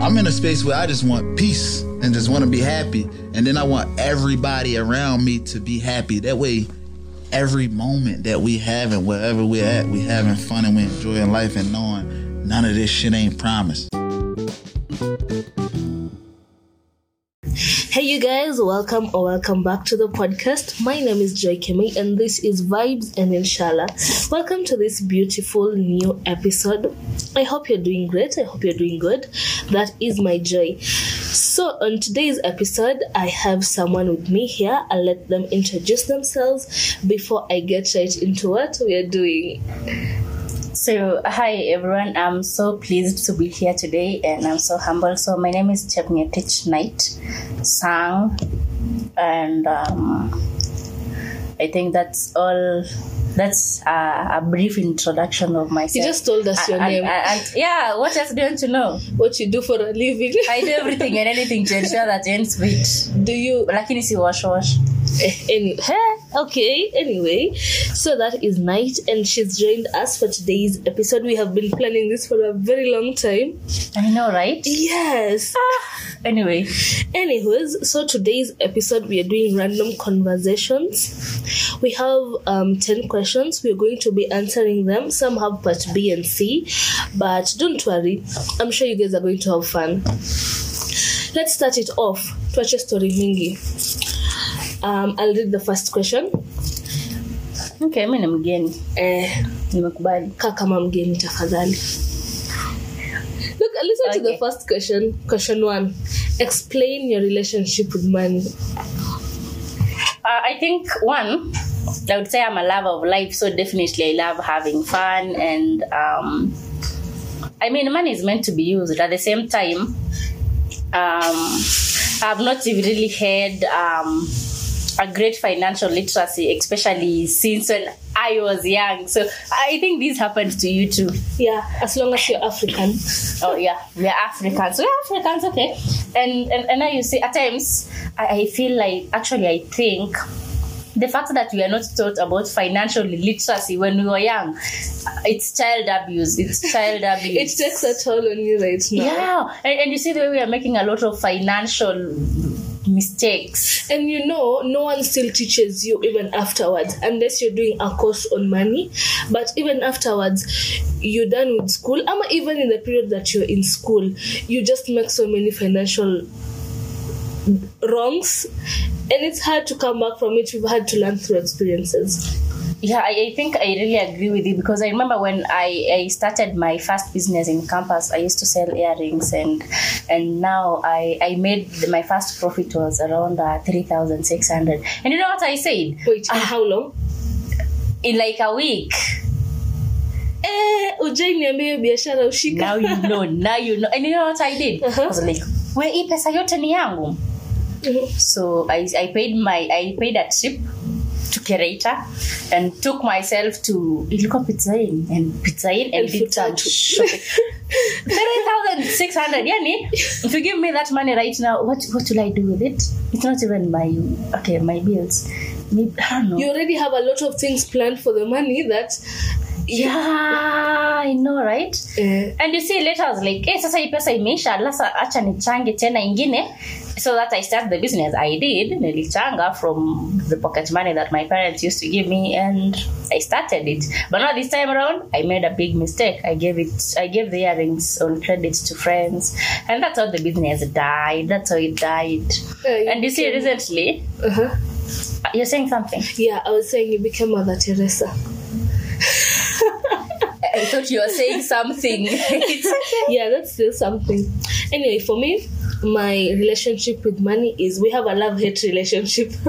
I'm in a space where I just want peace and just want to be happy. And then I want everybody around me to be happy. That way, every moment that we have and wherever we're at, we having fun and we enjoying life and knowing none of this shit ain't promised. Hey, you guys, welcome or welcome back to the podcast. My name is Joy Kemi, and this is Vibes and Inshallah. Welcome to this beautiful new episode. I hope you're doing great. I hope you're doing good. That is my joy. So, on today's episode, I have someone with me here. I'll let them introduce themselves before I get right into what we are doing. So, hi everyone. I'm so pleased to be here today and I'm so humble. So, my name is Chepngetich Knight Sang, and um, I think that's all. That's uh, a brief introduction of myself. You just told us your And- name, and- and- yeah, what else do you want to know? what you do for a living. I do everything and anything to ensure that ends with. do you Lakini si wash wash. Any huh? okay anyway. So that is night and she's joined us for today's episode. We have been planning this for a very long time. I know, right? yes. Anyway, anyways so today's episode we are doing random conversations. We have um 10 questions. We're going to be answering them. Some have part b and c but don't worry. I'm sure you guys are going to have fun. Let's start it off. Tuache story mingi um, i'll read the first question. Okay, mi ni mgeni, eh, nimekubali. kaa kama mgeni tafadhali. Look listen to the first question. Question one. Explain your relationship with money. Uh, I think one, I would say I'm a lover of life, so definitely I love having fun, and um, I mean, money is meant to be used. At the same time, um, I've not really had um, a great financial literacy, especially since when I was young. So I think this happened to you too. yeah as long as you're african Oh yeah, we are Africans. We are Africans, okay. And and, and now you see, at times I, I feel like actually I think the fact that we are not taught about financial literacy when we were young, it's child abuse. It's child abuse. it takes a toll on you right now yeah, and, and you see the way we are making a lot of financial mistakes. and you know no one still teaches you even afterwards unless you're doing a course on money. But even afterwards you're done with school. Ama even in the period that you're in school you just make so many financial wrongs. And it's hard to come back from it. You've had to learn through experiences Yeah, I, I think I really agree with you because I remember when I, I started my first business in campus, I used to sell earrings and and now I, I made my first profit was around uh, 3,600. And you know what I said? wait in how long In like a week. eh ujai niambia biashara ushika Now you know, now you know. And you know what I did? I Uh-huh. was like, we hii pesa yote ni yangu. Mhm. So I, I paid my I paid a trip to Kereta and took myself to ilikuwa Pizza Inn. And Pizza Inn and did some shopping. 3,600 yani if you give me that money right now what what will I do with it? It's not even my okay my bills. Maybe, I don't know. You already have a lot of things planned for the money that yeah I know right? Uh, and you see later I was like eh, sasa hii pesa imeisha lasa acha nichange tena ingine so that I start the business I did nilichanga from the pocket money that my parents used to give me and I started it. But now this time around I made a big mistake. I gave it I gave the earrings on credit to friends. And that's how the business died. That's how it died. Eh, and you see recently uh-huh. you're saying something. Yeah i was saying you became mother teresa. I thought you were saying something. Yeah, that's still something. Anyway, for me, my relationship with money is we have a love hate relationship.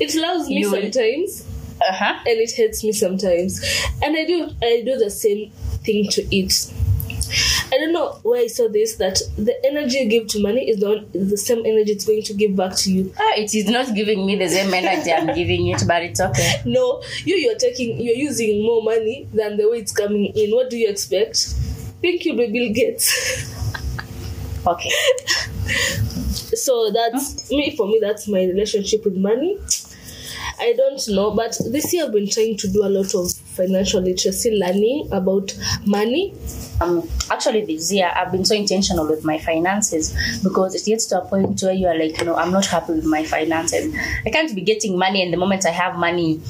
it loves me You sometimes uh-huh and it hates me sometimes. And I do I do the same thing to it. I don't know where I saw this that the energy you give to money is is the same energy it's going to give back to you. Ah, it is not giving me the same energy I'm giving it, but it's okay. No, you you're taking you're using more money than the way it's coming in. What do you expect? Think you'll be Bill Gates. Okay. so that's me for me that's my relationship with money i don't know but this year i've been trying to do a lot of financial literacy learning about money Um, actually, this year I've been so intentional with my finances because it gets to a point where you are like, you know, I'm not happy with my finances. I can't be getting money, and the moment I have money,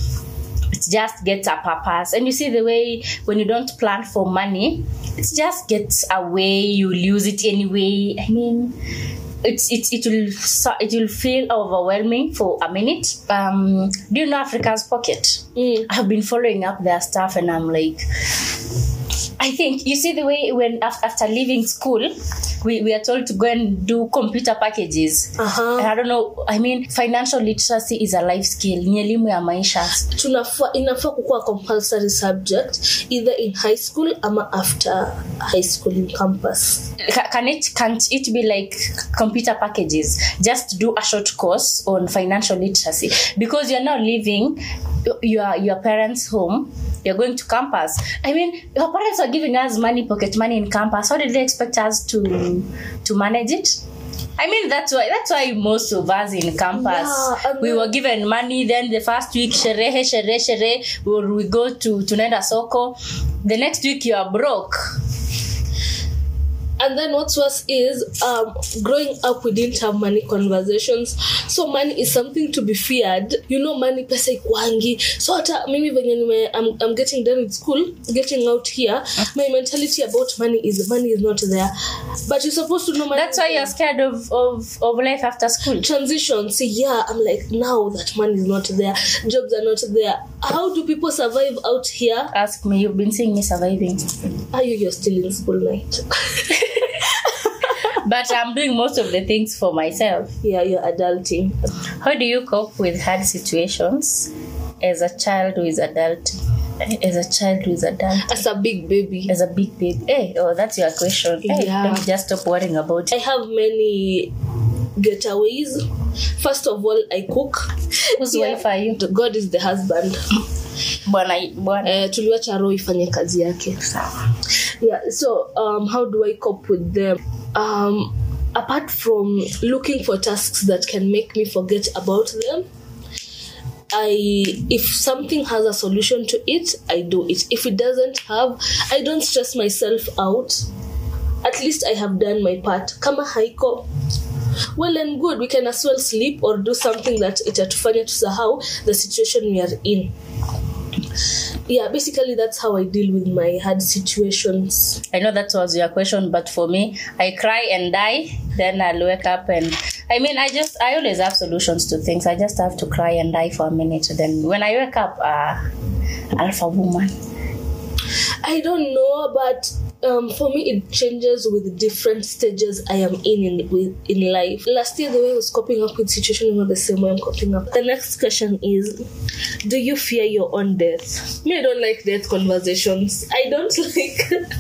it just gets a purpose. And you see the way when you don't plan for money, it just gets away. You lose it anyway. I mean, it's it, it will it will feel overwhelming for a minute. Um, do you know Africa's Pocket? Mm. I've been following up their stuff, and I'm like, I think you see the way when after leaving school, we, we are told to go and do computer packages. Uh-huh. And I don't know. I mean, financial literacy is a life skill. Ni elimu ya maisha. tunafaa inafaa kukuwa compulsory subject either in high school ama after high school in campus Can it can't it be like computer packages? Just do a short course on financial literacy because you're now leaving your your parents' home. You're going to campus. I mean, your parents are giving us money, pocket money in campus. How did they expect us to to manage it? I mean, that's why that's why most of us in campus Yeah, and we were given money. Then the first week, sherehe sherehe sherehe, we, we go to tunaenda soko. The next week you are broke. And then what's worse is um, growing up we didn't have money conversations. So money is something to be feared. You know money pesa ikwangi so hata mimi venye nime I'm, I'm getting done with school getting out here my mentality about money is money is not there. But you're supposed to know money. That's why you're scared of, of, of life after school. transition. See yeah i'm like now that money is not there jobs are not there. How do people survive out here? Ask me, you've been seeing me surviving. are you you're still in school night But I'm doing most of the things for myself. yeah you're adulting How do you cope with hard situations as a child who is adult? As a child who is adult? as a big baby As a big baby? Hey, oh, that's your question. Hey, Yeah. Let me just stop worrying about it. I have many getaways. First of all, I cook. Whose Yeah. wife are you? God is the husband. Bwana, bwana. Uh, tuliwacha roho ifanye kazi yake. Yeah, so um, how do I cope with them? Um, apart from looking for tasks that can make me forget about them, I if something has a solution to it, I do it. If it doesn't have, I don't stress myself out. At least I have done my part. Kama haiko well and good, we can as well sleep or do something that itatufanya tusahau the situation we are in. Yeah, basically that's how I deal with my hard situations. I know that was your question, but for me, I cry and die, then I'll wake up and I mean, I just, I always have solutions to things. I just have to cry and die for a minute. Then when I wake up, uh, alpha woman. I don't know, but um, for me it changes with different stages I am in in, with, in life. Last year, the way I was coping up with situation is not the same way I'm coping up. The next question is, do you fear your own death? Me, I don't like death conversations. I don't like.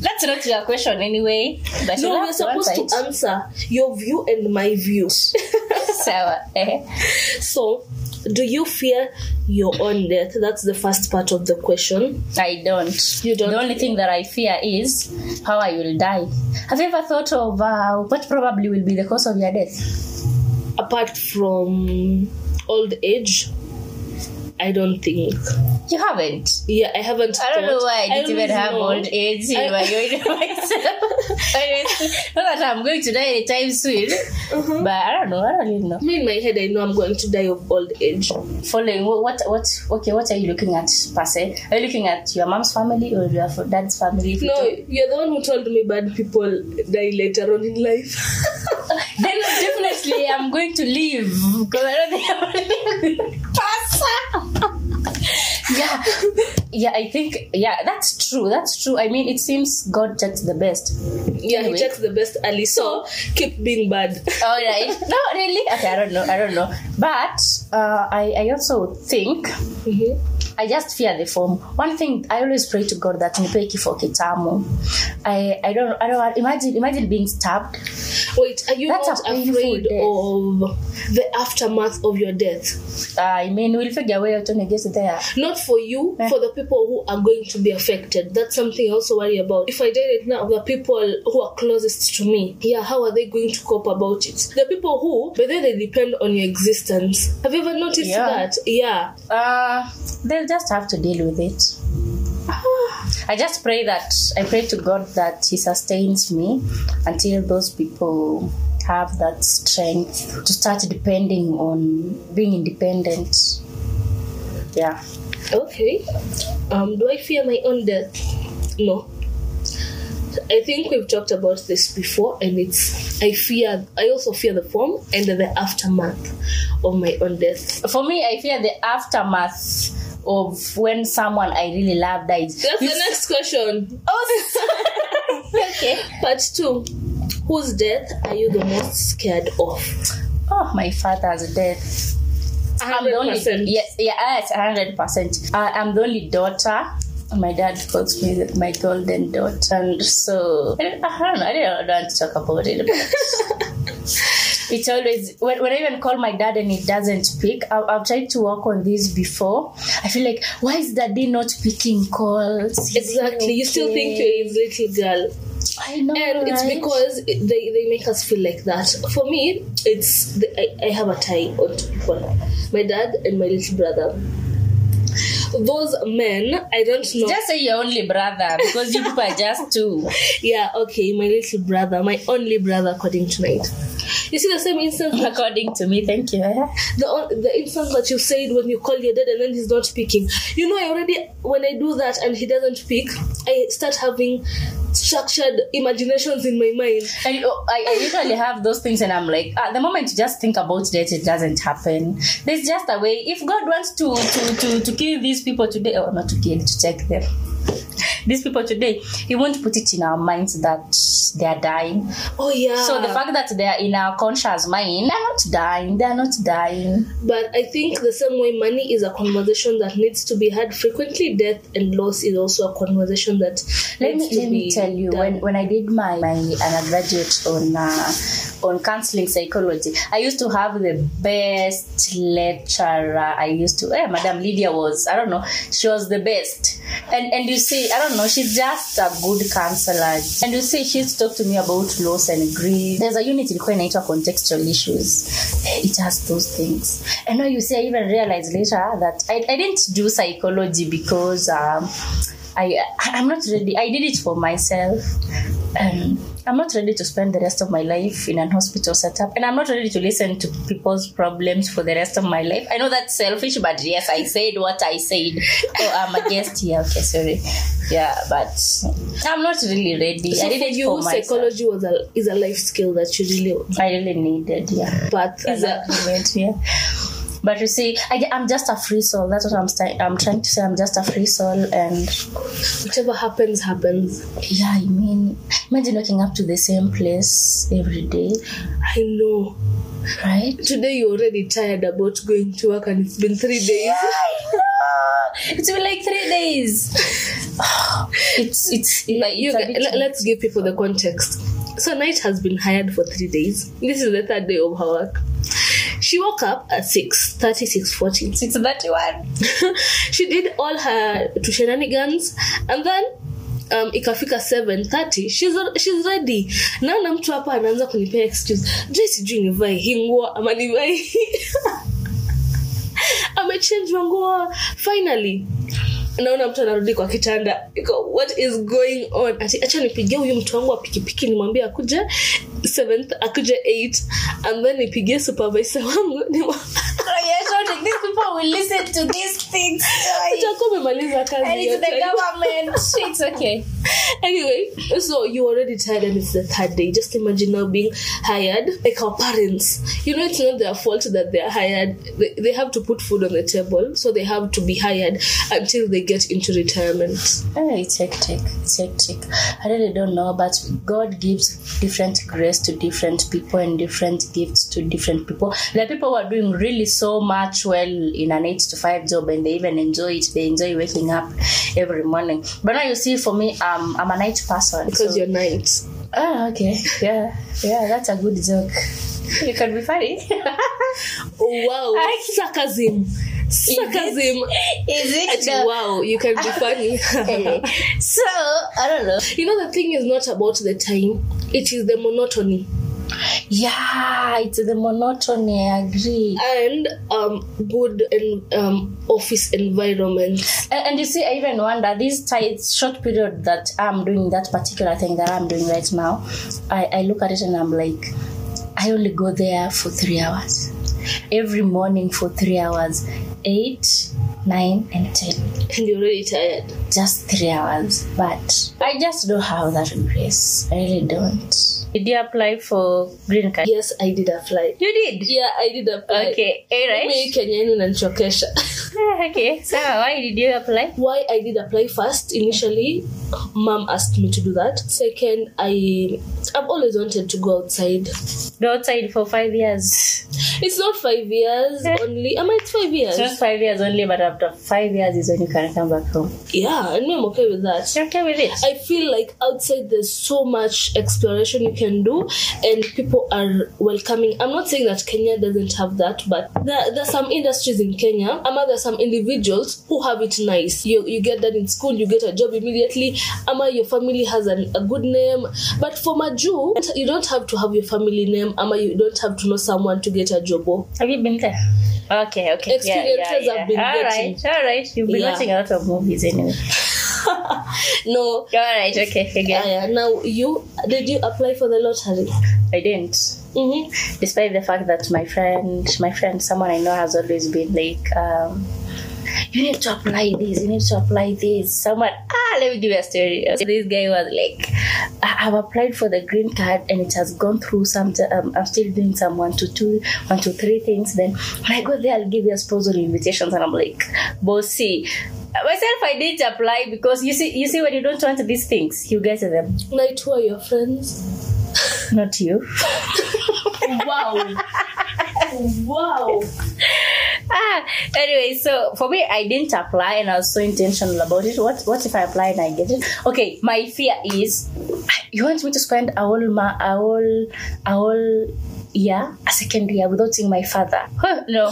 That's not your question anyway. But no, we're supposed answer to answer your view and my view. So, eh, so, do you fear your own death? That's the first part of the question. I don't. You don't The only thing that I fear is how I will die. Have you ever thought of uh, what probably will be the cause of your death? Apart from old age, I don't think. You haven't. Yeah, I haven't. I don't know why I didn't even have know. old age in I- my own myself. Not that I'm going to die anytime soon, Uh-huh. but I don't know. I don't even know. Me in my head, I know I'm going to die of old age. Following what, what? Okay, what are you looking at per se? Are you looking at your mom's family or your dad's family? You No, talk- you're the one who told me bad people die later on in life. then definitely I'm going to leave because I don't think I'm living yeah, yeah. I think yeah, that's true. That's true. I mean, it seems God takes the best. yeah, Anyway. he checks the best early, so keep being bad. All right. No, really? Okay, I don't know. I don't know. But uh, I, I also think Mhm. I just fear the form. One thing I always pray to God that nipe kifo kitamu. I I don't I don't imagine imagine being stabbed. Wait, are you That's not afraid death. of the aftermath of your death? I mean, we'll figure out when it gets there. Not for you, Eh. for the people who are going to be affected. That's something I also worry about. If I die right now, the people who are closest to me, yeah, how are they going to cope about it? The people who, but then they depend on your existence. Have you ever noticed Yeah. that? Yeah. Uh, they'll just have to deal with it. I just pray that I pray to God that He sustains me until those people have that strength to start depending on being independent. Yeah. Okay. Um, do I fear my own death? No. I think we've talked about this before, and it's I fear. I also fear the form and the aftermath of my own death. For me, I fear the aftermath of when someone I really love dies. That's the next question. Oh, okay. Part two. Whose death are you the most scared of? Oh, my father's death. I'm the only 100%. yes, yeah, yes, hundred percent. I'm the only daughter. My dad calls me my golden daughter, and so I don't, I don't know. I don't want to talk about it. It's always when, when I even call my dad and he doesn't pick. I, I've tried to work on this before. I feel like why is daddy not picking calls? Is Exactly. You still think you're his little girl. I know, and it's right? because it- they, they make us feel like that for me it's the, I, I have a tie on two people my dad and my little brother those men i don't know just say your only brother because you people are just two. yeah okay my little brother my only brother according to night you see the same instance According to me, thank you. the the instance that you said when you call your dad and then he's not speaking. You know, I already when I do that and he doesn't speak, I start having structured imaginations in my mind. And oh, I, I usually have those things, and I'm like, at the moment you just think about it, it doesn't happen. There's just a way. If God wants to to to, to kill these people today, or not to kill, to take them. These people today, He won't put it in our minds that they are dying. Oh yeah. So the fact that they are in our conscious mind, they're not dying. They're not dying. But I think the same way money is a conversation that needs to be had frequently, death and loss is also a conversation that Let me let me tell you done. when when I did my my undergraduate on uh, on counseling psychology, I used to have the best lecturer. I used to, eh, Madam Lydia was, I don't know, she was the best. And and you see, I don't know, she's just a good counselor. And you see, she used to me about loss and grief. There's a unit ilikuwa inaitwa contextual issues. It has those things. And now you see, I even realized later that I, I didn't do psychology because um, I I'm not ready. I did it for myself. Um, I'm not ready to spend the rest of my life in an hospital setup, and I'm not ready to listen to people's problems for the rest of my life. I know that's selfish, but yes, I said what I said. Oh, I'm against. guest here. Okay, sorry. Yeah, but I'm not really ready. So I did for you, for psychology was a is a life skill that you really I really needed. Yeah. but is a argument, yeah. But you see, I, I'm just a free soul. That's what I'm, sti- I'm trying to say. I'm just a free soul, and whatever happens happens. yeah, I mean, imagine waking up to the same place every day, I know. right? Today you're already tired about going to work and it's been three days. It's been like three days. it's it's like You, it's let's give people the context. So Night has been hired for three days. This is the third day of her work. She woke up at 6 40. it's thirty one. she did all her to shenanigans and then um, ikafika 730 she's, she's ready naona mtu hapa anaanza kunipea excuse je sijui nivae hii nguo ama nivae amechanjwa nguo finally naona mtu anarudi kwa kitanda Iko, what is going on ati acha nipigie huyu mtu wangu wa pikipiki nimwambie akuje 7th akuje 8 and then nipigie supervisor wangu nimwa- oh, yeah. These people will listen to these things. utakuwa umemaliza kazi And it's the government. It's okay. anyway, so you're already tired and it's the third day. Just imagine now being hired like our parents. You know, it's not their fault that they're hired. They, they have to put food on the table, so they have to be hired until they get into retirement. Oh, it's hectic. It's hectic. I really don't know, but God gives different grace to different people and different gifts to different people. There are people who are doing really so much well in an eight to five job and they even enjoy it. They enjoy waking up every morning. But now you see, for me, um, I'm a night person. Because so- you're night. Oh, okay. Yeah. Yeah, that's a good joke. You can be funny. Oh, wow. I- Sarcasm. Sarcasm. Is it? The- wow, you can be funny. so, I don't know. you know, the thing is not about the time, it is the monotony. Yeah, it's the monotony. I agree. and um, good en- um, office environment. And, and you see, I even wonder this tight short period that I'm doing that particular thing that I'm doing right now. I, I look at it and I'm like, I only go there for three hours. Every morning for three hours. Eight, nine, and ten. And you're already tired. Just three hours. But I just don't have that grace. I really don't. Did you apply for green card? Yes, I did apply. You did? Yeah, I did apply. Okay, eh, alright. Mimi Kenya yenu inanichokesha. okay, so why did you apply? Why I did apply first initially, mom asked me to do that. Second, I I've always wanted to go outside. Go outside for five years. It's not five years eh? only. Am I it's five years? It's not five years only, but after five years is when you can come back home. yeah, and I'm okay with that. You're okay with it? I feel like outside there's so much exploration you can do, and people are welcoming. I'm not saying that Kenya doesn't have that, but there, there's some industries in Kenya, ama there's some individuals who have it nice. You you get that in school, you get a job immediately, ama your family has an, a good name. But for Maju, you don't have to have your family name, ama you don't have to know someone to get a job. oh. Have you been there? Okay, okay. Experiences I've been All getting. right, all right. You've been Yeah. watching a lot of movies anyway. No. All right, okay, Uh, again. yeah. Now you did you apply for the lottery? I didn't. Mm-hmm. Despite the fact that my friend, my friend, someone I know has always been like, um, you need to apply this, you need to apply this. Someone, ah, let me give you a story. This guy was like, I've applied for the green card and it has gone through some, um, I'm still doing some one to two, one to three things. Then when I go there, I'll give you a spousal invitations. And I'm like, bossy. Myself, I didn't apply because you see, you see, when you don't want these things, you get them. Like who are your friends? Not you. Wow. wow. ah, anyway, so for me, I didn't apply, and I was so intentional about it. What what if I apply and I get it? Okay, my fear is, you want me to spend a whole ma- a whole a whole year, a second year without seeing my father? Huh, no,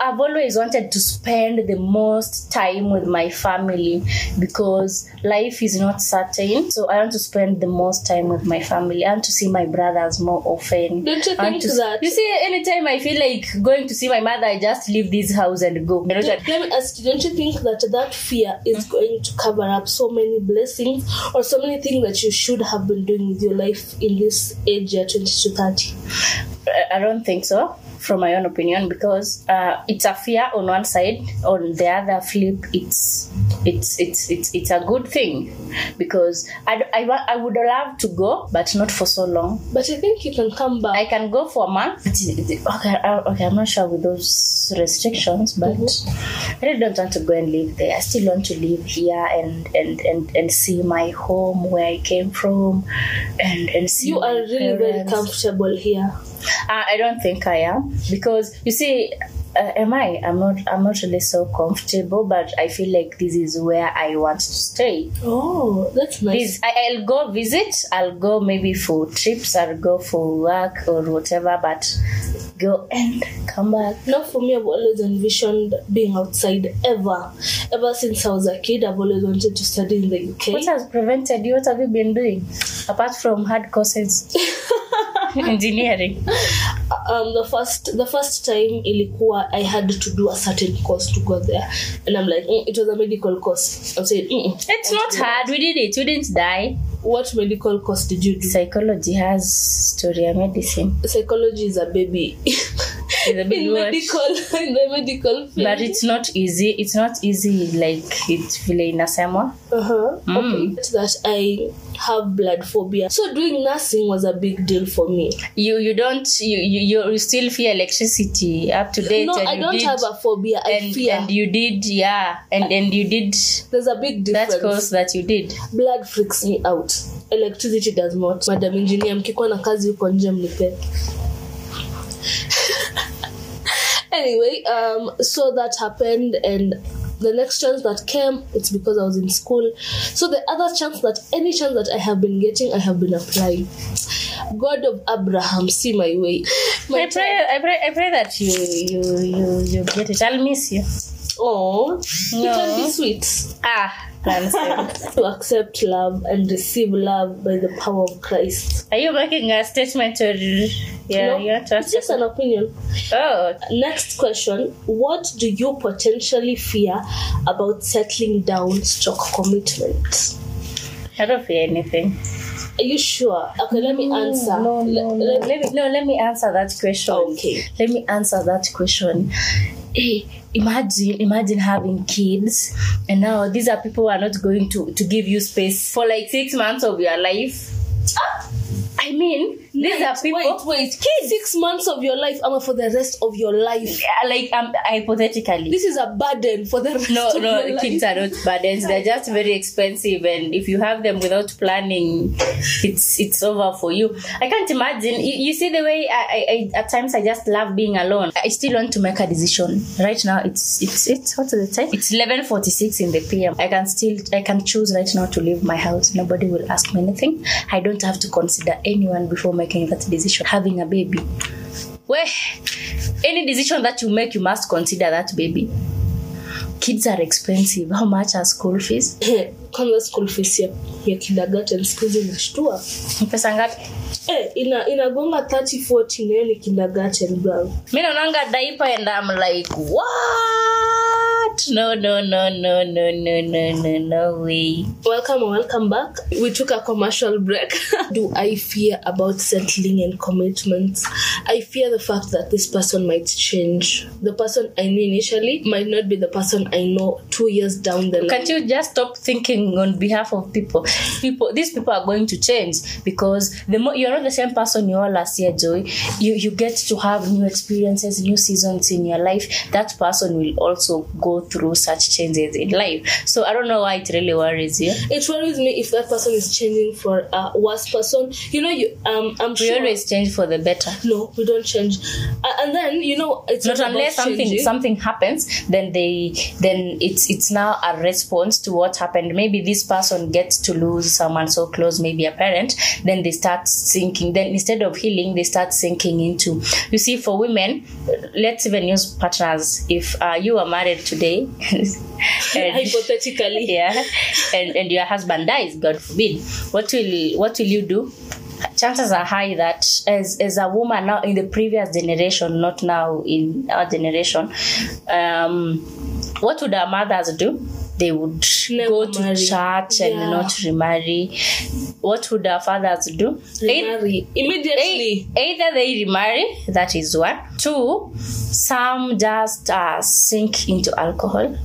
I've always wanted to spend the most time with my family because life is not certain. So I want to spend the most time with my family. I want to see my brothers more often. Don't you think to- that- You see, anytime I feel like going to see my mother, I just leave this house and go. You know that- Let me ask you, don't you think that that fear is hmm? going to cover up so many blessings or so many things that you should have been doing with your life in this age, year 20 to 30? I- don't think so, from my own opinion, because uh, it's a fear on one side. On the other flip, it's it's it's it's it's a good thing because I I, I would love to go, but not for so long. But I think you can come back. I can go for a month. Okay, uh, okay, I'm not sure with those restrictions, but I really don't want to go and live there. I still want to live here and and and, and see my home where I came from, and and see. you are really very comfortable here. Uh, I don't think I am because you see, uh, am I? I'm not. I'm not really so comfortable, but I feel like this is where I want to stay. Oh, that's nice. This I, I'll go visit. I'll go maybe for trips. I'll go for work or whatever, but go and come back. Not for me, I've always envisioned being outside ever. Ever since I was a kid, I've always wanted to study in the UK. What has prevented you? What have you been doing apart from hard courses? Engineering. Um, the first the first time ilikuwa I had to do a certain course to go there, and I'm like, mm, it was a medical course. I'm saying, mm It's not hard. We did it. We didn't die. what medical course did you do? Psychology has story medicine. Psychology is a baby It's a in medical in the medical field. but it's not easy it's not easy like it vile inasemwa uh-huh. Mm. okay. That I have blood phobia, so doing nursing was a big deal for me. you you don't you you, you still fear electricity up to date no, I don't did, have a phobia. I and, fear. and you did yeah and and you did There's a big difference. that course that you did blood freaks me out electricity does not madam engineer mkikuwa na kazi huko nje mnipe anyway um so that happened and the next chance that came it's because i was in school. So the other chance that any chance that i have been getting i have been applying. God of abraham see my way. My I pray, I pray I pray that you you you you get it. I'll miss you. Oh no. it will be sweet. Ah. to accept love and receive love by the power of Christ. Are you making a statement or yeah, No, you want to it's just an opinion. Oh, Next question What do you potentially fear about settling down stroke commitment? I don't fear anything. Are you sure? Okay, let me answer. No, no, no. let- Let me no. Let me answer that question. Okay. Let me answer that question. Hey, imagine, imagine having kids, and now these are people who are not going to to give you space for like six months of your life. Ah, I mean, these are people. Wait, wait. Kids. Six months of your life, Ama, for the rest of your life. Yeah, like um, hypothetically. This is a burden for the rest no, of no, your life. kids are not burdens. They're just very expensive, and if you have them without planning, it's it's over for you. I can't imagine. You, you see the way I, I, I at times I just love being alone. I still want to make a decision. Right now, it's it's it's what's the time? It's eleven forty six in the PM. I can still I can choose right now to leave my house. Nobody will ask me anything. I don't have to consider anyone before making that decision. Having a baby. Well, any decision that you make, you must consider that baby kids are expensive how much are school fees kwanza school fees ya, ya kindergarten siku hizi inashtua pesa ngapi? Eh, ina inagonga 30 40 nayo ni kindergarten bro mi naonanga diaper and i'm like what? No no no no no no no no no way. Welcome welcome back. We took a commercial break. Do i fear about settling and commitments? I fear the fact that this person might change. The person i knew initially might not be the person i know two years down the line. can't you just stop thinking on behalf of people. People these people are going to change because the more you're not the same person you were last year joy you you get to have new experiences new seasons in your life. That person will also go through such changes in life. So i don't know why it really worries you. It worries me if that person is changing for a worse person. You know you um i'm we sure always change for the better. No we don't change. Uh, and then you know it's not not unless something changing. something happens then they then it's it's now a response to what happened. Maybe this person gets to lose someone so close maybe a parent then they start sinking. Then instead of healing they start sinking into you see for women let's even use partners. If uh, you are married today and- hypothetically. Yeah and, and your husband dies god forbid what will what will you do? Chances are high that as as a woman now in the previous generation not now in our generation um what would our mothers do they would Never go to marry. church and not remarry. What would our fathers do? Remarry. immediately. either they remarry that is one. Two some just uh, sink into alcohol.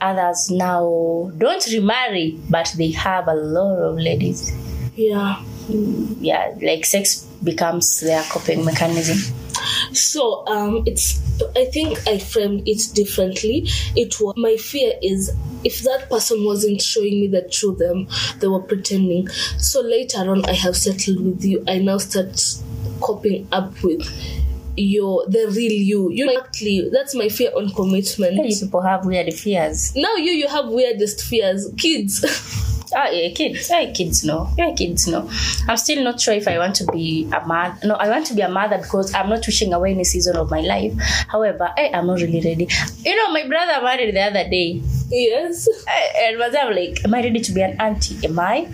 Others now don't remarry but they have a lot of ladies. Yeah. Yeah like sex becomes their coping mechanism so um it's i think i framed it differently. It was my fear is if that person wasn't showing me the truth them they were pretending. So later on i have settled with you. I now start coping up with your the real you. You exactly. That's my fear on commitment. People have weird fears. Now you you have weirdest fears. Kids Ah, yeah, kids. Yeah, kids No, Yeah, kids No. I'm still not sure if I want to be a mother. No, I want to be a mother because I'm not wishing away any season of my life. However, I am not really ready. You know, my brother married the other day. yes And was I'm like, am I ready to be an auntie? Am I?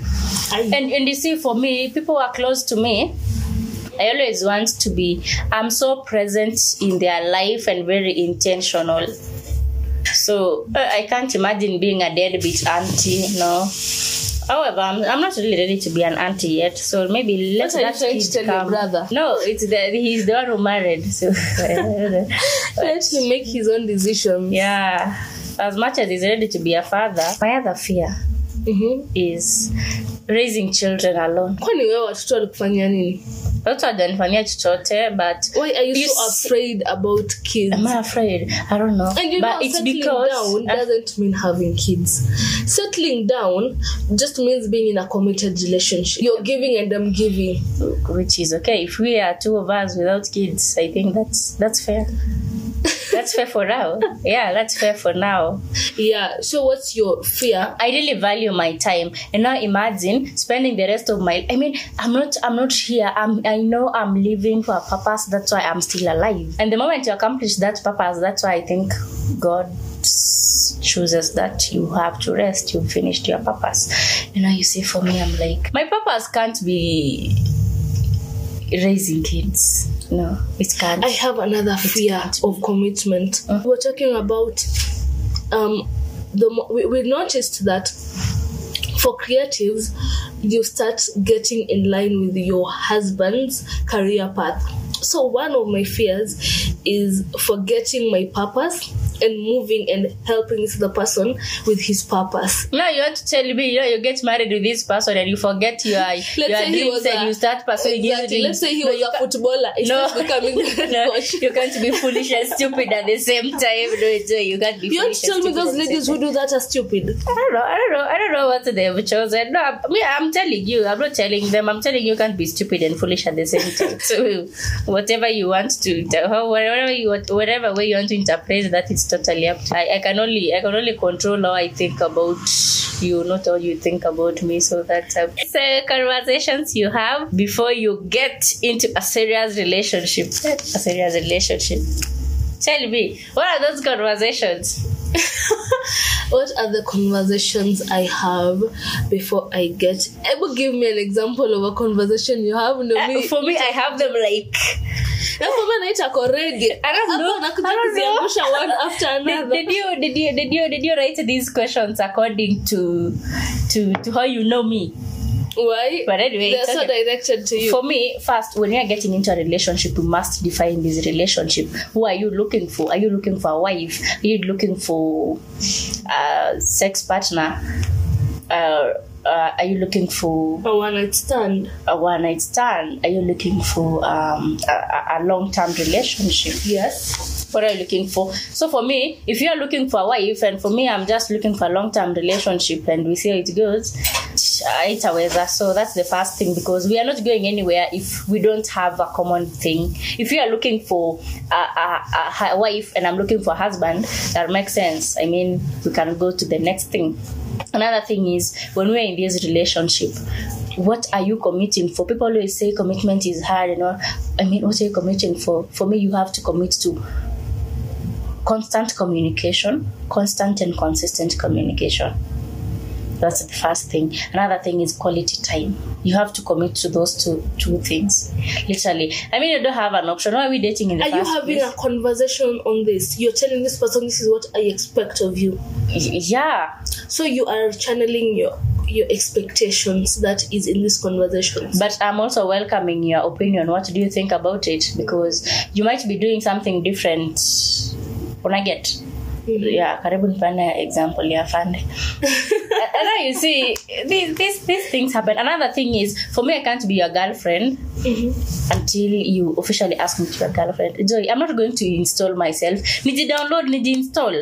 I, And and you see, for me, people who are close to me. I always want to be. I'm so present in their life and very intentional. So uh, I can't imagine being a deadbeat auntie. No. However, I'm, I'm not really ready to be an auntie yet. So maybe let What that to kid tell your brother? No, it's the he's the one who married. So let him make his own decisions yeah. As much as he's ready to be a father, my other fear Mhm. is raising children alone. kwani wewe watoto walikufanyia nini watu hajanifanyia chochote but why are you, You so afraid about kids am I afraid? I don't know. And you but know, it's settling because down uh, doesn't mean having kids. Settling down just means being in a committed relationship. You're giving and I'm giving. which is okay. If we are two of us without kids, I think that's that's fair. That's fair for now. Yeah, that's fair for now. Yeah. So what's your fear? I really value my time, and now imagine spending the rest of my. I mean, I'm not. I'm not here. I'm. I know I'm living for a purpose. That's why I'm still alive. And the moment you accomplish that purpose, that's why I think God chooses that you have to rest, you've finished your purpose. You know, you see, for me, I'm like, my purpose can't be raising kids. No, it can't. I have another fear of commitment. We're talking about um, the we, we noticed that for creatives, you start getting in line with your husband's career path. So one of my fears is forgetting my purpose and moving and helping the person with his purpose. No, you want to tell me, you know, you get married with this person and you forget your, your say he was and a- you start pursuing Exactly. Let's say he No, was a footballer. No, becoming no, you can't be foolish and stupid at the same time. No, you can't be You want foolish to tell me those at the same ladies who do that are stupid? I don't know. I don't know. I don't know what they've chosen. No, I mean, I'm telling you. I'm not telling them. I'm telling you, you can't be stupid and foolish at the same time. So, whatever you want to, whatever you, whatever way you want to interpret that, it's totally up. To, I, I can only, I can only control how I think about you, not how you think about me. So that's up. So conversations you have before you get into a serious relationship. A serious relationship. Tell me, what are those conversations? what are the conversations I have before I get? Ever give me an example of a conversation you have? No, Uh, for me, I have them like Na for me naita already. I don't know. I don't know. one after did, did you did you did you did you write these questions according to to to how you know me? Why? But anyway, they're so directed to you. For me, first, when you're getting into a relationship, you must define this relationship. Who are you looking for? Are you looking for a wife? Are you looking for a sex partner? Uh, uh, are you looking for a one night stand. a one night stand? Are you looking for um, a, a- long term relationship? Yes. what are you looking for so for me if you're looking for a wife and for me i'm just looking for a long-term relationship and we see how it goes itaweza so that's the first thing because we are not going anywhere if we don't have a common thing if you are looking for a, a, a, a wife and i'm looking for a husband that makes sense i mean we can go to the next thing another thing is when we're in this relationship what are you committing for? People always say commitment is hard you know. I mean what are you committing for? For me you have to commit to constant communication, constant and consistent communication. That's the first thing. Another thing is quality time. You have to commit to those two two things. Literally. I mean you don't have an option. Why are we dating in the Are you having place? a conversation on this? You're telling this person this is what I expect of you. Yeah. So you are channeling your your expectations that is in this conversation. But I'm also welcoming your opinion. What do you think about it? Because you might be doing something different. When I get yeah, karibu nipane example ya fande. and now you see, these, these, these things happen. Another thing is, for me, I can't be your girlfriend mm-hmm. until you officially ask me to be your girlfriend. Joy, I'm not going to install myself. Niji download, niji install.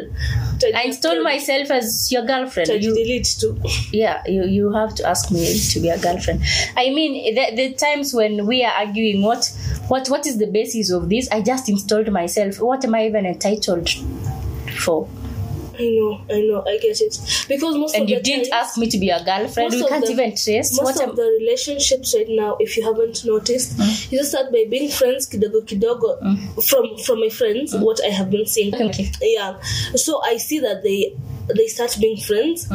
I install myself as your girlfriend. You, delete too. yeah you, you have to ask me to be a girlfriend i mean the, the times when we are arguing what what what is the basis of this i just installed myself what am i even entitled for I know, I know, I get it. Because most and of you the didn't ask me to be a girlfriend we can't the- even trace most what of am, the relationships right now, if you haven't noticed, hmm? you just start by being friends kidogo kidogo hmm? from from my friends. Hmm? What I have been seeing, Okay. yeah. So I see that they they start being friends.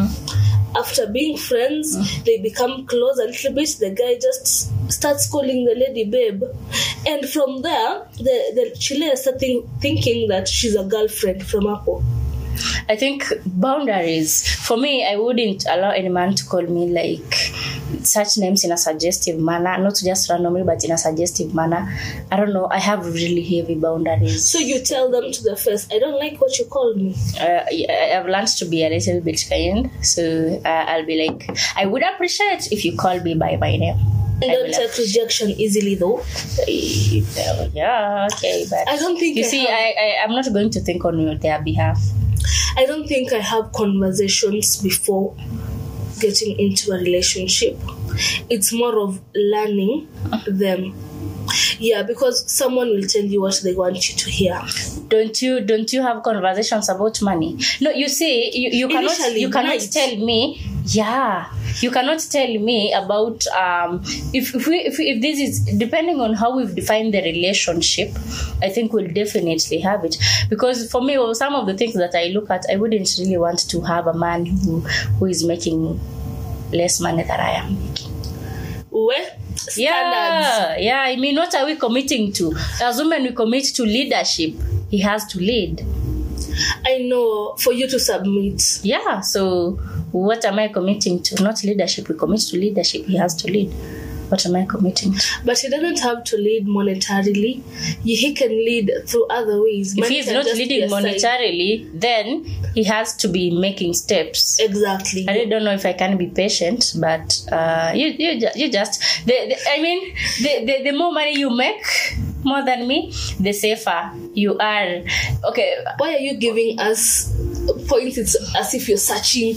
After being friends, mm. they become close a little bit. The guy just starts calling the lady babe, and from there, the the chile start think, thinking that she's a girlfriend from Apple. i think boundaries for me i wouldn't allow any man to call me like such names in a suggestive manner not just randomly but in a suggestive manner i don't know i have really heavy boundaries So you tell them to the face, I don't like what you called me. uh, I- I've learned to be a little bit kind. So uh, I'll be like, I would appreciate if you call me by my name. And I don't take rejection easily though. Yeah, okay, but I don't think you I see, have- I, I I'm not going to think on your- their behalf. I don't think I have conversations before getting into a relationship. It's more of learning them. Yeah, because someone will tell you what they want you to hear. Don't you don't you have conversations about money? No, you see, you, you cannot Initially, you cannot right. tell me yeah you cannot tell me about um if if, we, if if this is depending on how we've defined the relationship i think we'll definitely have it because for me well, some of the things that i look at i wouldn't really want to have a man who who is making less money than i am making Where standards? yeah yeah i mean what are we committing to? As women we commit to leadership. He has to lead. I know for you to submit. yeah so what am i committing to? Not leadership we commit to leadership. He has to lead what am i committing to But he doesn't have to lead monetarily. He he can lead through other ways. if Money he's not leading a side. monetarily then he has to be making steps Exactly. I really don't know if I can be patient, but uh, you you you just the, the, I mean the, the the more money you make more than me, the safer you are. Okay, Why are you giving us points? It's as if you're searching.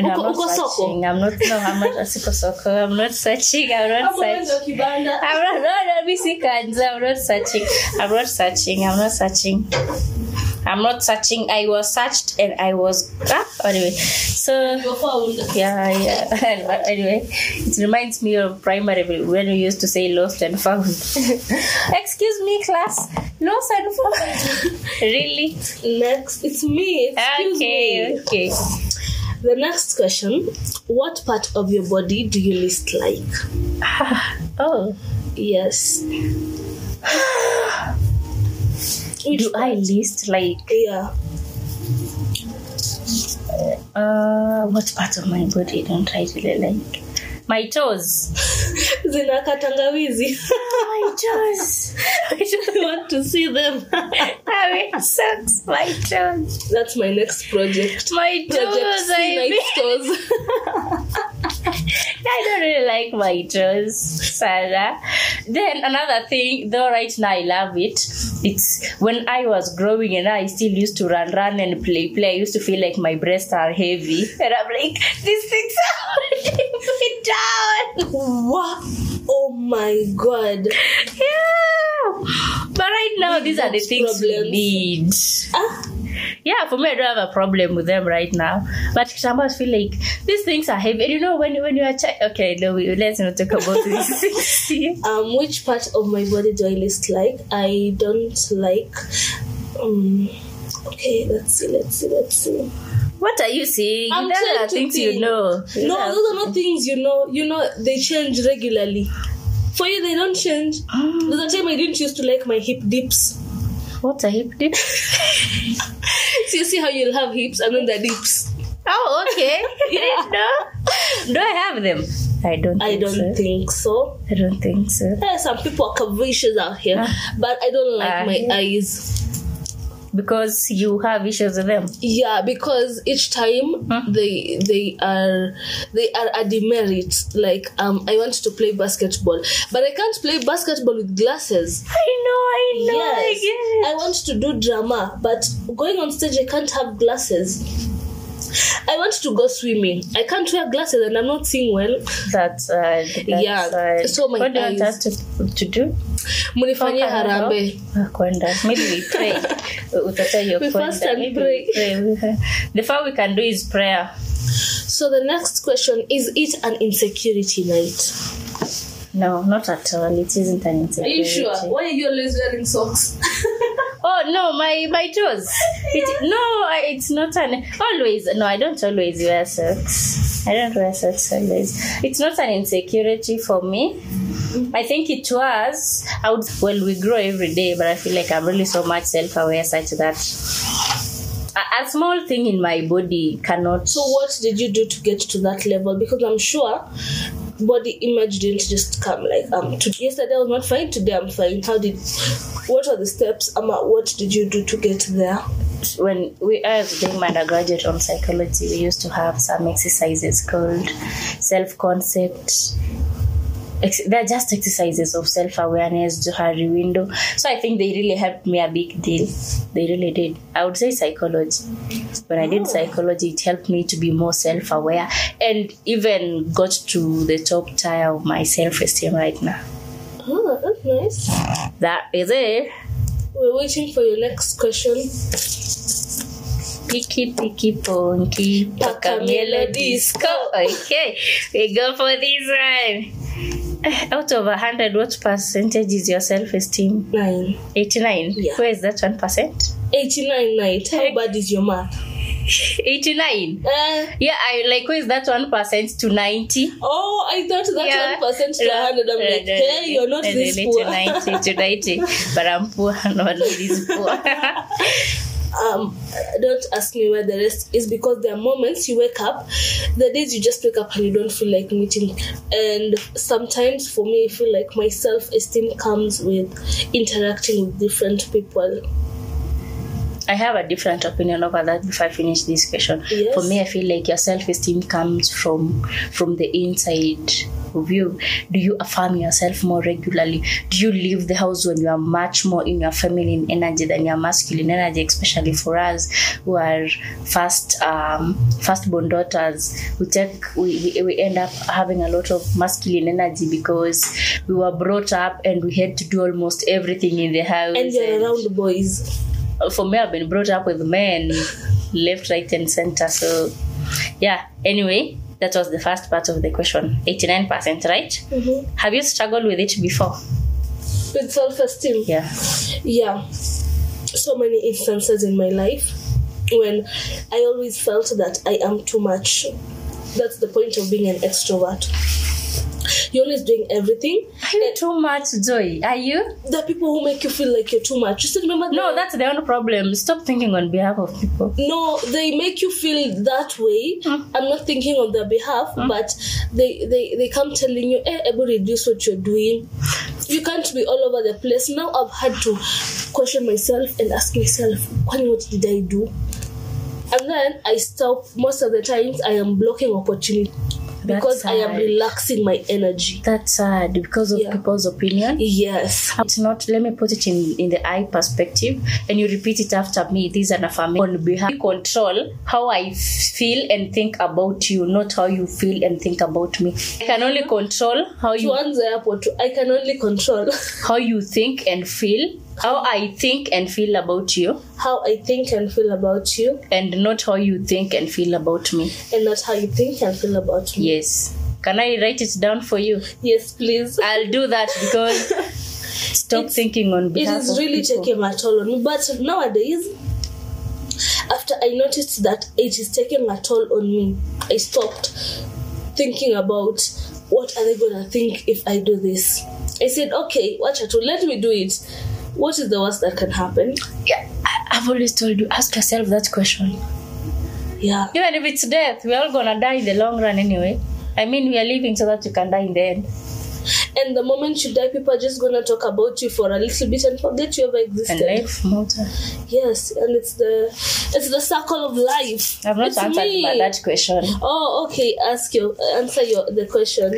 And I'm not uko searching. I'm not no. I'm not siko soko. I'm not searching. I'm not searching. I'm not, no, no, me see kanza. I'm not searching. I'm not searching. I'm not searching. I'm not searching. I was searched and I was ah, anyway. So yeah, yeah. Anyway, it reminds me of primary when we used to say lost and found. Excuse me, class. Lost and found. really? Next, it's me. Excuse okay, me. okay. The next question: What part of your body do you least like? Oh, Yes. Do I part? list like Yeah. uh what part of my body don't I really like? My toes. Zinaka tangawizi. my toes. I just want to see them. I mean, sucks. My toes. That's my next project. My Project toes. See I. I don't really like my toes, Sarah. Then another thing, though right now I love it. It's when I was growing and I still used to run, run and play, play. I used to feel like my breasts are heavy, and I'm like, these things are holding me down. What? Oh my god. Yeah, but right now Big these are the things we need. Ah, Yeah, for me, I don't have a problem with them right now. But sometimes I feel like these things are heavy. And you know, when when you are ch- okay, no, we, let's not talk about this. um, which part of my body do I least like? I don't like. Um, okay, let's see, let's see, let's see. What are you saying? I'm Those are things think. you know. No, those are not things you know. You know, they change regularly. For you, they don't change. There's a time I didn't used to like my hip dips. What's a hip dip? So you see how you'll have hips and then the dips. Oh, okay. no. Do I have them? I don't. I don't so. think so. I don't think so. Eh, some people are curvaceous out here, but I don't like Ah, my yeah. eyes. Because you have issues with them. Yeah, because each time they they are they are a demerit. Like um, I want to play basketball, but I can't play basketball with glasses. I know. I know. yes, I get I want to do drama, but going on stage I can't have glasses. I want to go swimming. I can't wear glasses and I'm not seeing well. That's uh, that's, Yeah, uh, so my what do you want us to, to do? Munifanyie harambe. Kwenda maybe we pray We fast and pray. pray. the far we can do is prayer So the next question is: It an insecurity night? No not at all it isn't an insecurity Are you sure? Why are you always wearing socks? oh no my my toes it, no it's not an always no i don't always wear socks i don't wear socks always it's not an insecurity for me mm-hmm. I think it was. I would well, we grow every day, but I feel like I'm really so much self-aware such that a, a small thing in my body cannot. So what did you do to get to that level? Because I'm sure body image didn't just come like um to, yesterday I was not fine, today I'm fine. How did what are the steps? Um, what did you do to get there? when we I was doing my undergraduate on psychology, we used to have some exercises called self-concept. Ex- they're just exercises of self-awareness, Johari window. So I think they really helped me a big deal. They really did. I would say psychology. When I did oh. psychology, it helped me to be more self-aware and even got to the top tier of my self-esteem right now. Oh, that's nice. That is it. We're waiting for your next question. Picky, picky, ponky, Paka Paka disco. Okay, we go for this one. Eh, Out of 100, what percentage is your self esteem? Nine. 89. Yeah. Where is that 1%? 89 night. How bad is your math? 89. Uh, Yeah, I like, where is that 1% to 90? oh, I thought that Yeah. 1% to 100. I'm like, hey, you're not this poor. To 90, to 90. But I'm poor, not this poor. um, don't ask me where the rest is because there are moments you wake up, the days you just wake up and you don't feel like meeting. And sometimes for me, I feel like my self esteem comes with interacting with different people. I have a different opinion over that before I finish this question. Yes. For me, I feel like your self-esteem comes from from the inside of you. Do you affirm yourself more regularly? Do you leave the house when you are much more in your feminine energy than your masculine energy? Especially for us who are first um, first-born daughters, we take we, we, we end up having a lot of masculine energy because we were brought up and we had to do almost everything in the house. And you're and- around boys. for me i've been brought up with men left right and center so yeah anyway that was the first part of the question. 89% right? Mhm. have you struggled with it before? With self esteem. yeah. Yeah. So many instances in my life when i always felt that i am too much that's the point of being an extrovert. You're always doing everything. Are you too much joy are you? The people who make you feel like you're too much. You still remember no that's the only problem. Stop thinking on behalf of people. No they make you feel that way. Mm. i'm not thinking on their behalf but they, they they come telling you eh, Ebu, reduce what you're doing. You can't be all over the place. Now i've had to question myself and ask myself what did i do and then i stop most of the times i am blocking opportunity because i am relaxing my energy that's sad because of Yeah. people's opinion yes It's not, let me put it in, in the I perspective and you repeat it after me. Is an affirmation on behalf control how I feel and think about you, not how you feel and think about me. I can only control how you tuanze hapo tu i can only control how you think and feel, how I think and feel about you, how i think and feel about you and not how you think and feel about me. and not how you think and feel about me Yes. Can I write it down for you? yes please I'll do that because stop It's- thinking on it behalf is of really people. taking a toll on me. But nowadays, after I noticed that it is taking a toll on me, I stopped thinking about what are they gonna think if I do this. I said, okay, watch it, let me do it. What is the worst that can happen? Yeah, I- I've always told you, ask yourself that question. Yeah. Even if it's death, we're all gonna die in the long run anyway. I mean, we are living so that you can die in the end. And the moment you die, people are just gonna talk about you for a little bit and forget you ever existed. And life motor. Yes, and it's the it's the circle of life. I've not It's answered me. that question. Oh, okay. Ask your answer your the question.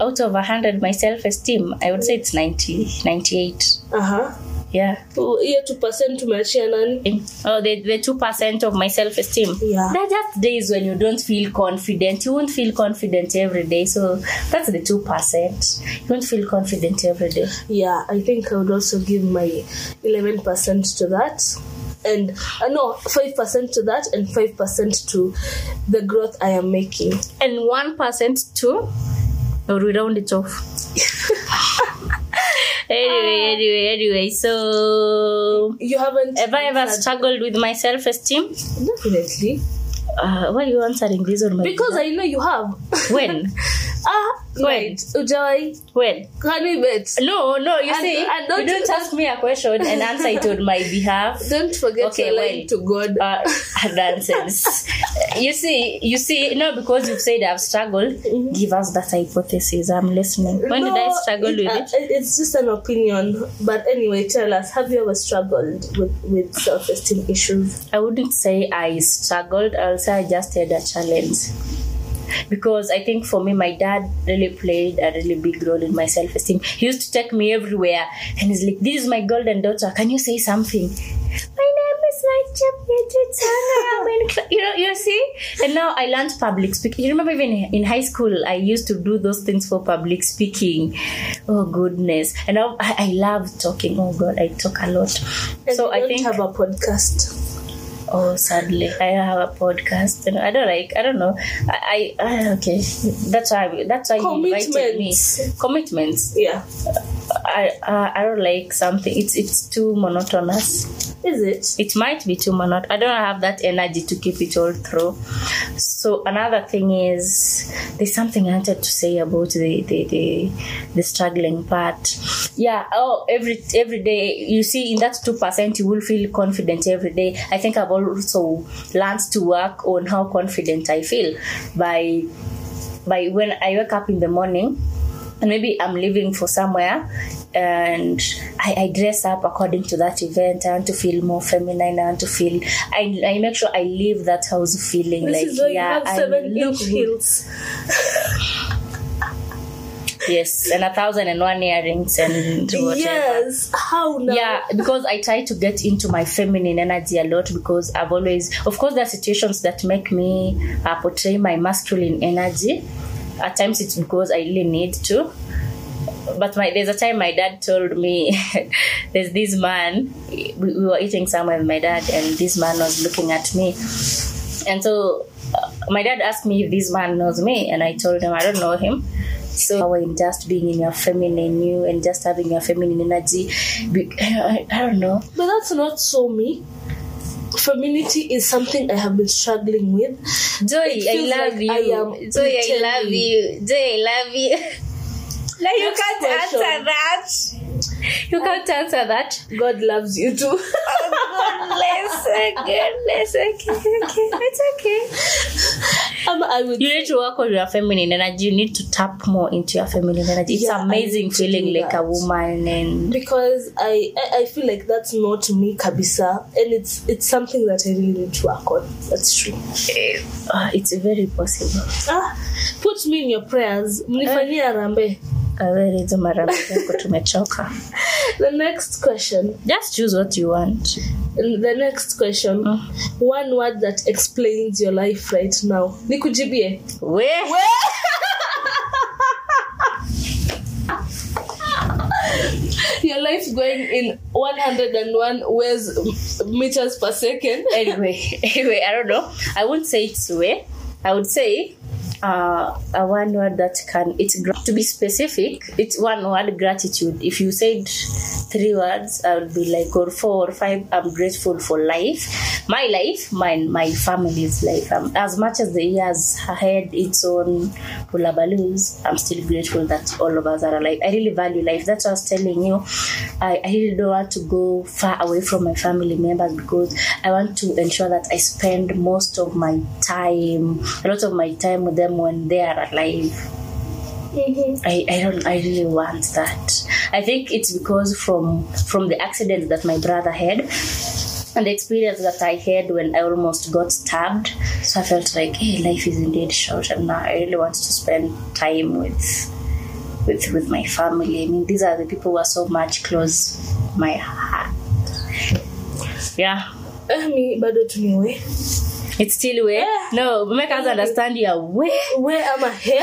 Out of 100, my self esteem, I would say it's 90, 98. Uh huh. Yeah. hiyo two percent tumeachia nani Oh, the, the 2% of my self esteem. Yeah. There are just days when you don't feel confident. You won't feel confident every day. So that's the 2%. You won't feel confident every day. yeah i think i would also give my 11 percent to that and uh, no 5 percent to that and 5 percent to the growth i am making And 1% to Or we round it off? anyway, anyway, anyway. So, you haven't have I ever struggled with my self esteem? definitely Uh, why are you answering this on my because i know you have when? ah When? wait ujawai When? can we bet No, no, you And- see, and don't- you don't ask me a question and answer it on my behalf. don't forget Okay, line when? to god Uh, nonsense. you see, you see, no, because you've said I've struggled, give us that hypothesis. I'm listening. When did I struggle it- with uh, it? It's just an opinion. But anyway, tell us, have you ever struggled with, with self esteem issues? I wouldn't say I struggled. I'll say I just had a challenge. Because I think for me, my dad really played a really big role in my self esteem. He used to take me everywhere and he's like, This is my golden daughter. Can you say something? My name is Nacha You know, you see? And now I learned public speaking. You remember even in high school, I used to do those things for public speaking. Oh, goodness. And I, I love talking. Oh, God, I talk a lot. And so I think. have a podcast. Oh, sadly, I have a podcast, and I don't like. I don't know. I, I, I okay. That's why. That's why you invited me. Commitments. Yeah. I, uh, I don't like something. It's it's too monotonous. Is it? It might be too monotonous. I don't have that energy to keep it all through. So another thing is there's something I wanted to say about the the the, the struggling part. Yeah. Oh, every every day you see in that two percent you will feel confident every day. I think I've also learned to work on how confident I feel by by when I wake up in the morning and maybe I'm leaving for somewhere and I, I dress up according to that event. I want to feel more feminine. I want to feel. I, I make sure I leave that house feeling This like yeah, you have I seven look heels. Yes, and a thousand and one earrings and whatever. Yes. How now? Yeah, because I try to get into my feminine energy a lot because I've always, of course, there are situations that make me uh, portray my masculine energy. At times it's because I really need to. But my, there's a time my dad told me there's this man, we, we were eating somewhere with my dad, and this man was looking at me. And so uh, my dad asked me if this man knows me, and I told him I don't know him. So in just being in your feminine you and just having your feminine energy, be- I, I don't know. But that's not so me. Femininity is something I have been struggling with. Joy, It I love like you. I am Joy, I love you. Joy, I love you. Like you can't question. answer that. You can't answer that. God loves you too. Goodness, goodness, okay, okay, it's okay. um, I would You need to work on your feminine energy. You need to tap more into your feminine energy. It's Yeah, amazing feeling like a woman and because I, I I feel like that's not me kabisa and it's it's something that I really need to work on. That's true. uh, it's very possible. Ah, put me in your prayers. Kawere hizo mara zako tumechoka. The next question. Just choose what you want. The next question. One word that explains your life right now. Nikujibie. Where? Your life going in 101 ways meters per second. anyway, anyway, I don't know. I wouldn't say it's way. I would say uh, a one word that can it's to be specific. It's one word gratitude. If you said three words, I would be like or four or five. I'm grateful for life, my life, my my family's life. Um, as much as the years had its own hullabaloo's, I'm still grateful that all of us are alive. I really value life. That's what I was telling you. I, I really don't want to go far away from my family members because I want to ensure that I spend most of my time, a lot of my time with them when they are alive. I, I don't I really want that. I think it's because from from the accident that my brother had and the experience that I had when I almost got stabbed. So I felt like, hey, life is indeed short and now I really want to spend time with with with my family. I mean these are the people who are so much close my heart. Yeah. Eh, mi bado tu ni we. It's still way. No, make us understand your way. We ama he.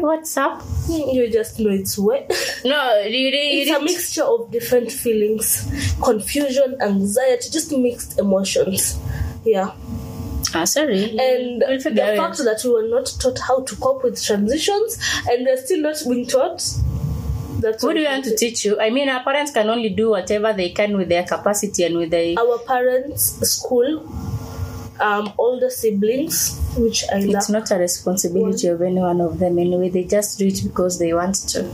What's up? You just know it's we. No, you, you, you It's a didn't- mixture of different feelings, confusion, anxiety, just mixed emotions. Yeah. Ah, sorry. And We'll the it fact that we were not taught how to cope with transitions and we're still not being taught. That's What do you want to teach you? I mean, our parents can only do whatever they can with their capacity and with their. our parents, school, um, older siblings, which I love. It's not a responsibility of any one of them anyway. They just do it because they want to.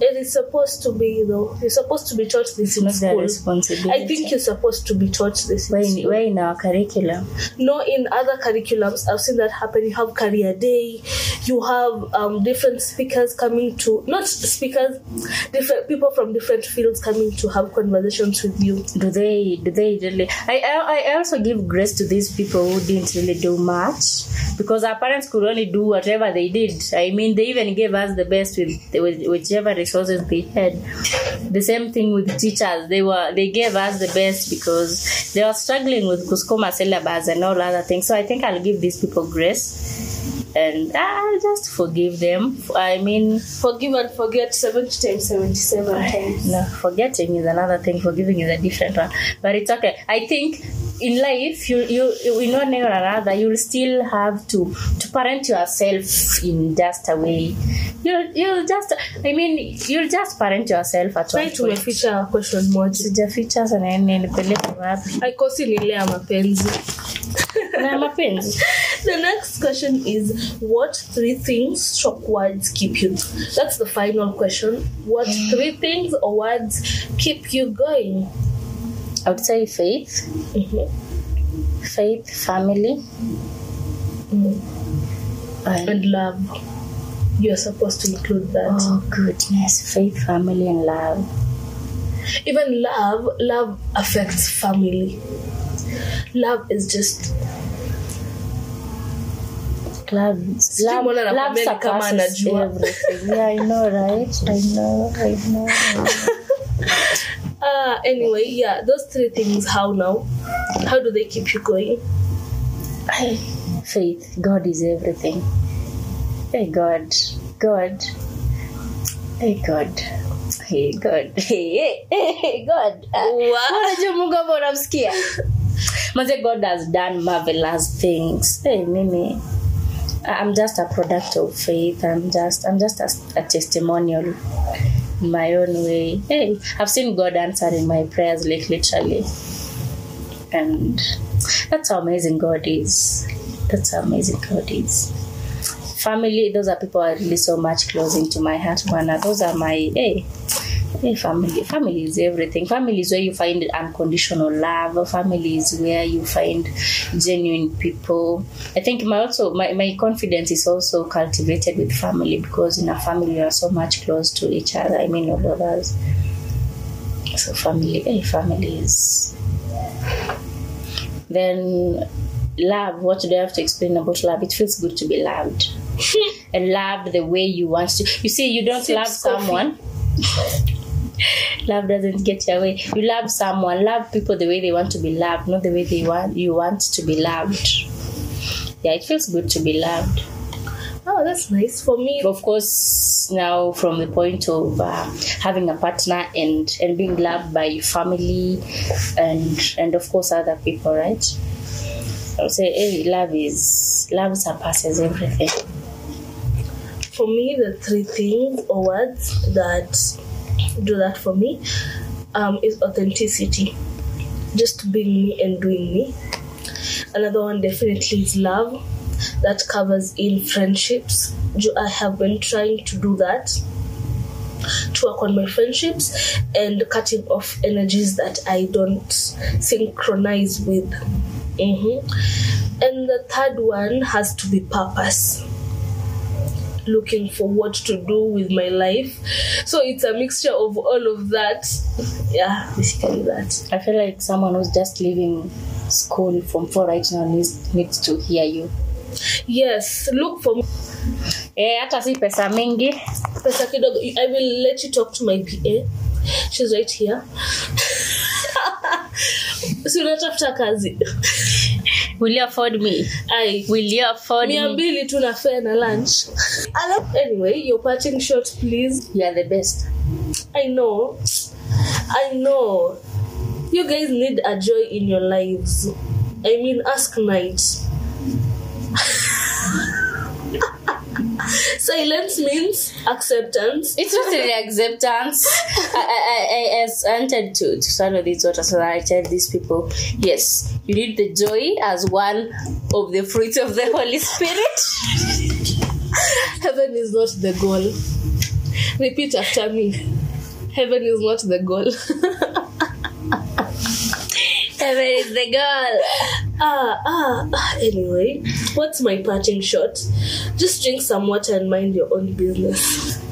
It is supposed to be though. You're supposed to be taught this It's in not their school. responsibility. I think you're supposed to be taught this in we're in, school. we're in our curriculum. No, in other curriculums, I've seen that happen. You have career day, you have um, different speakers coming to, not speakers, different people from different fields coming to have conversations with you. Do they? Do they really? I, I I also give grace to these people didn't really do much because our parents could only do whatever they did. I mean, they even gave us the best with, with whichever resources they had. The same thing with teachers. They were they gave us the best because they were struggling with Kuskoma syllabus and all other things. So I think I'll give these people grace and I'll just forgive them. I mean, Forgive and forget 70 times 77 times. no, forgetting is another thing. Forgiving is a different one. But it's okay. I think in life you you you in one way or another you'll still have to to parent yourself in just a way you'll you'll just i mean you'll just parent yourself at point tumeficha question moja sijaficha sana nini nipeleke wapi aikosi ni mapenzi na mapenzi the next question is what three things shock words keep you? That's the final question. What three things or words keep you going? I would say faith. Mhm. faith family. Mm. and and love. You're supposed to include that. Oh goodness. Faith family and love. Even love love affects family love is just love love, love kama anajua. everything. Yeah i know right? I know i know, uh anyway yeah those three things how now? How do they keep you going? Faith god is everything. Hey god god. Hey god. Hey god. Hey, hey, hey god. What? unajua mungu ambao unamsikia maze god has done marvelous things. Hey, mimi i'm just a product of faith. I'm just i'm just a, a testimonial in my own way. Hey i've seen god answering my prayers like literally. And that's how amazing god is. That's how amazing god is. Family those are people I really so much close into my heart bwana. Those are my hey Hey, family family is everything. Family is where you find unconditional love. Family is where you find genuine people. I think my also my, my confidence is also cultivated with family because in a family you are so much close to each other. I mean all of us so family hey, family is. Then love what do i have to explain about love? It feels good to be loved. And loved the way you want to. You see you don't Sips love coffee. someone love doesn't get your way. You love someone love people the way they want to be loved not the way they want you want to be loved. Yeah it feels good to be loved. Oh that's nice for me. Of course now from the point of uh, having a partner and and being loved by your family and and of course other people right? I would say hey love is love surpasses everything. For me the three things or words that do that for me um, is authenticity. Just being me and doing me. Another one definitely is love. That covers in friendships. I have been trying to do that to work on my friendships and cutting off energies that i don't synchronize with. Mhm. and the third one has to be purpose looking for what to do with my life. So it's a mixture of all of that. Yeah, basically that. i feel like someone who's just leaving school from four right now needs, needs to hear you Yes, look for eh hata si pesa mingi pesa kidogo. I will let you talk to my PA. She's right here. si unatafuta kazi will you afford me I, will you afford mia me mbili tu na fare na lunch Alafu- anyway your parting shot please you are the best I know. I know. You guys need a joy in your lives. I mean, ask night. Silence means acceptance. It's not really acceptance. I, I, I, I to, to swallow these water so that I tell these people, yes, you need the joy as one of the fruits of the Holy Spirit. Heaven is not the goal. Repeat after me. Heaven is not the goal. Heaven is the goal. ah, ah, ah. Anyway, what's my parting shot? Just drink some water and mind your own business.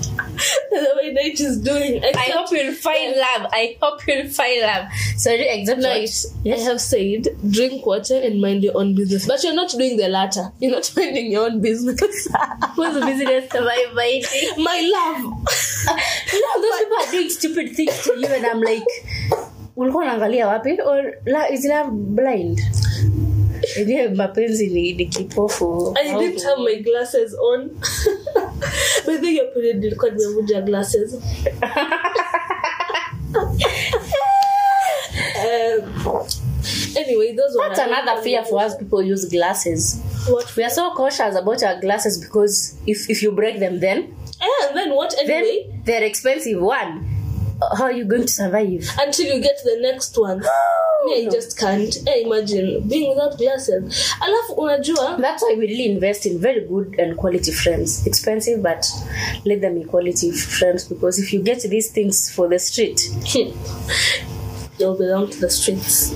the way night is doing. I hope you'll find love. I hope you'll find love. Sorry, except Night, what? I have said drink water and mind your own business. But you're not doing the latter. You're not minding your own business. What's the business am I? My love. No, those people are doing stupid things to you and I'm like, ulikuwa unaangalia wapi? Or la, is love blind? Yenyewe mapenzi ni, ni kipofu. I didn't have my glasses on. By the way, your period ilikuwa nimevunja glasses. um, anyway, those That's another fear for us people use glasses. What? We are so cautious about our glasses because if, if you break them then and then what anyway? then they're expensive one. How are you going to survive? Until you get the next one. Me, I just can't. Eh, imagine being without glasses. Alafu unajua That's why we really invest in very good and quality frames. Expensive, but let them be quality frames because if you get these things for the street, they'll belong to the streets.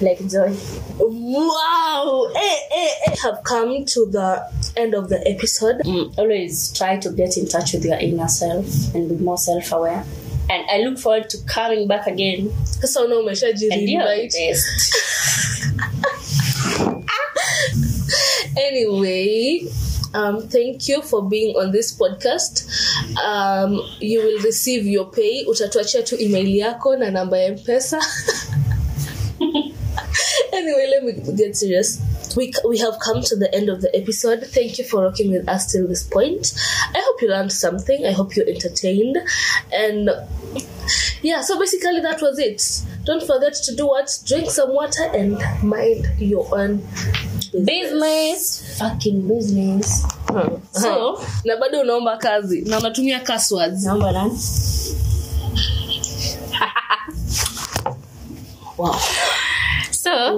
like Joy, Wow! Eh, eh, eh. Have come to the end of the episode. mm, always try to get in touch with your inner self and be more self aware. And I look forward to coming back again Sasa una umeshaji and be our invite. best. Anyway, um, thank you for being on this podcast. Um, you will receive your pay. Utatuachia tu email yako na namba ya mpesa. anyway, let me get serious. We, we have come to the end of the episode. Thank you for rocking with us till this point. I hope you learned something. I hope you're entertained. And yeah, so basically that was it. Don't forget to do what? Drink some water and mind your own Business, fucking business. so na bado unaomba kazi na unatumia passwords naomba nani wow. So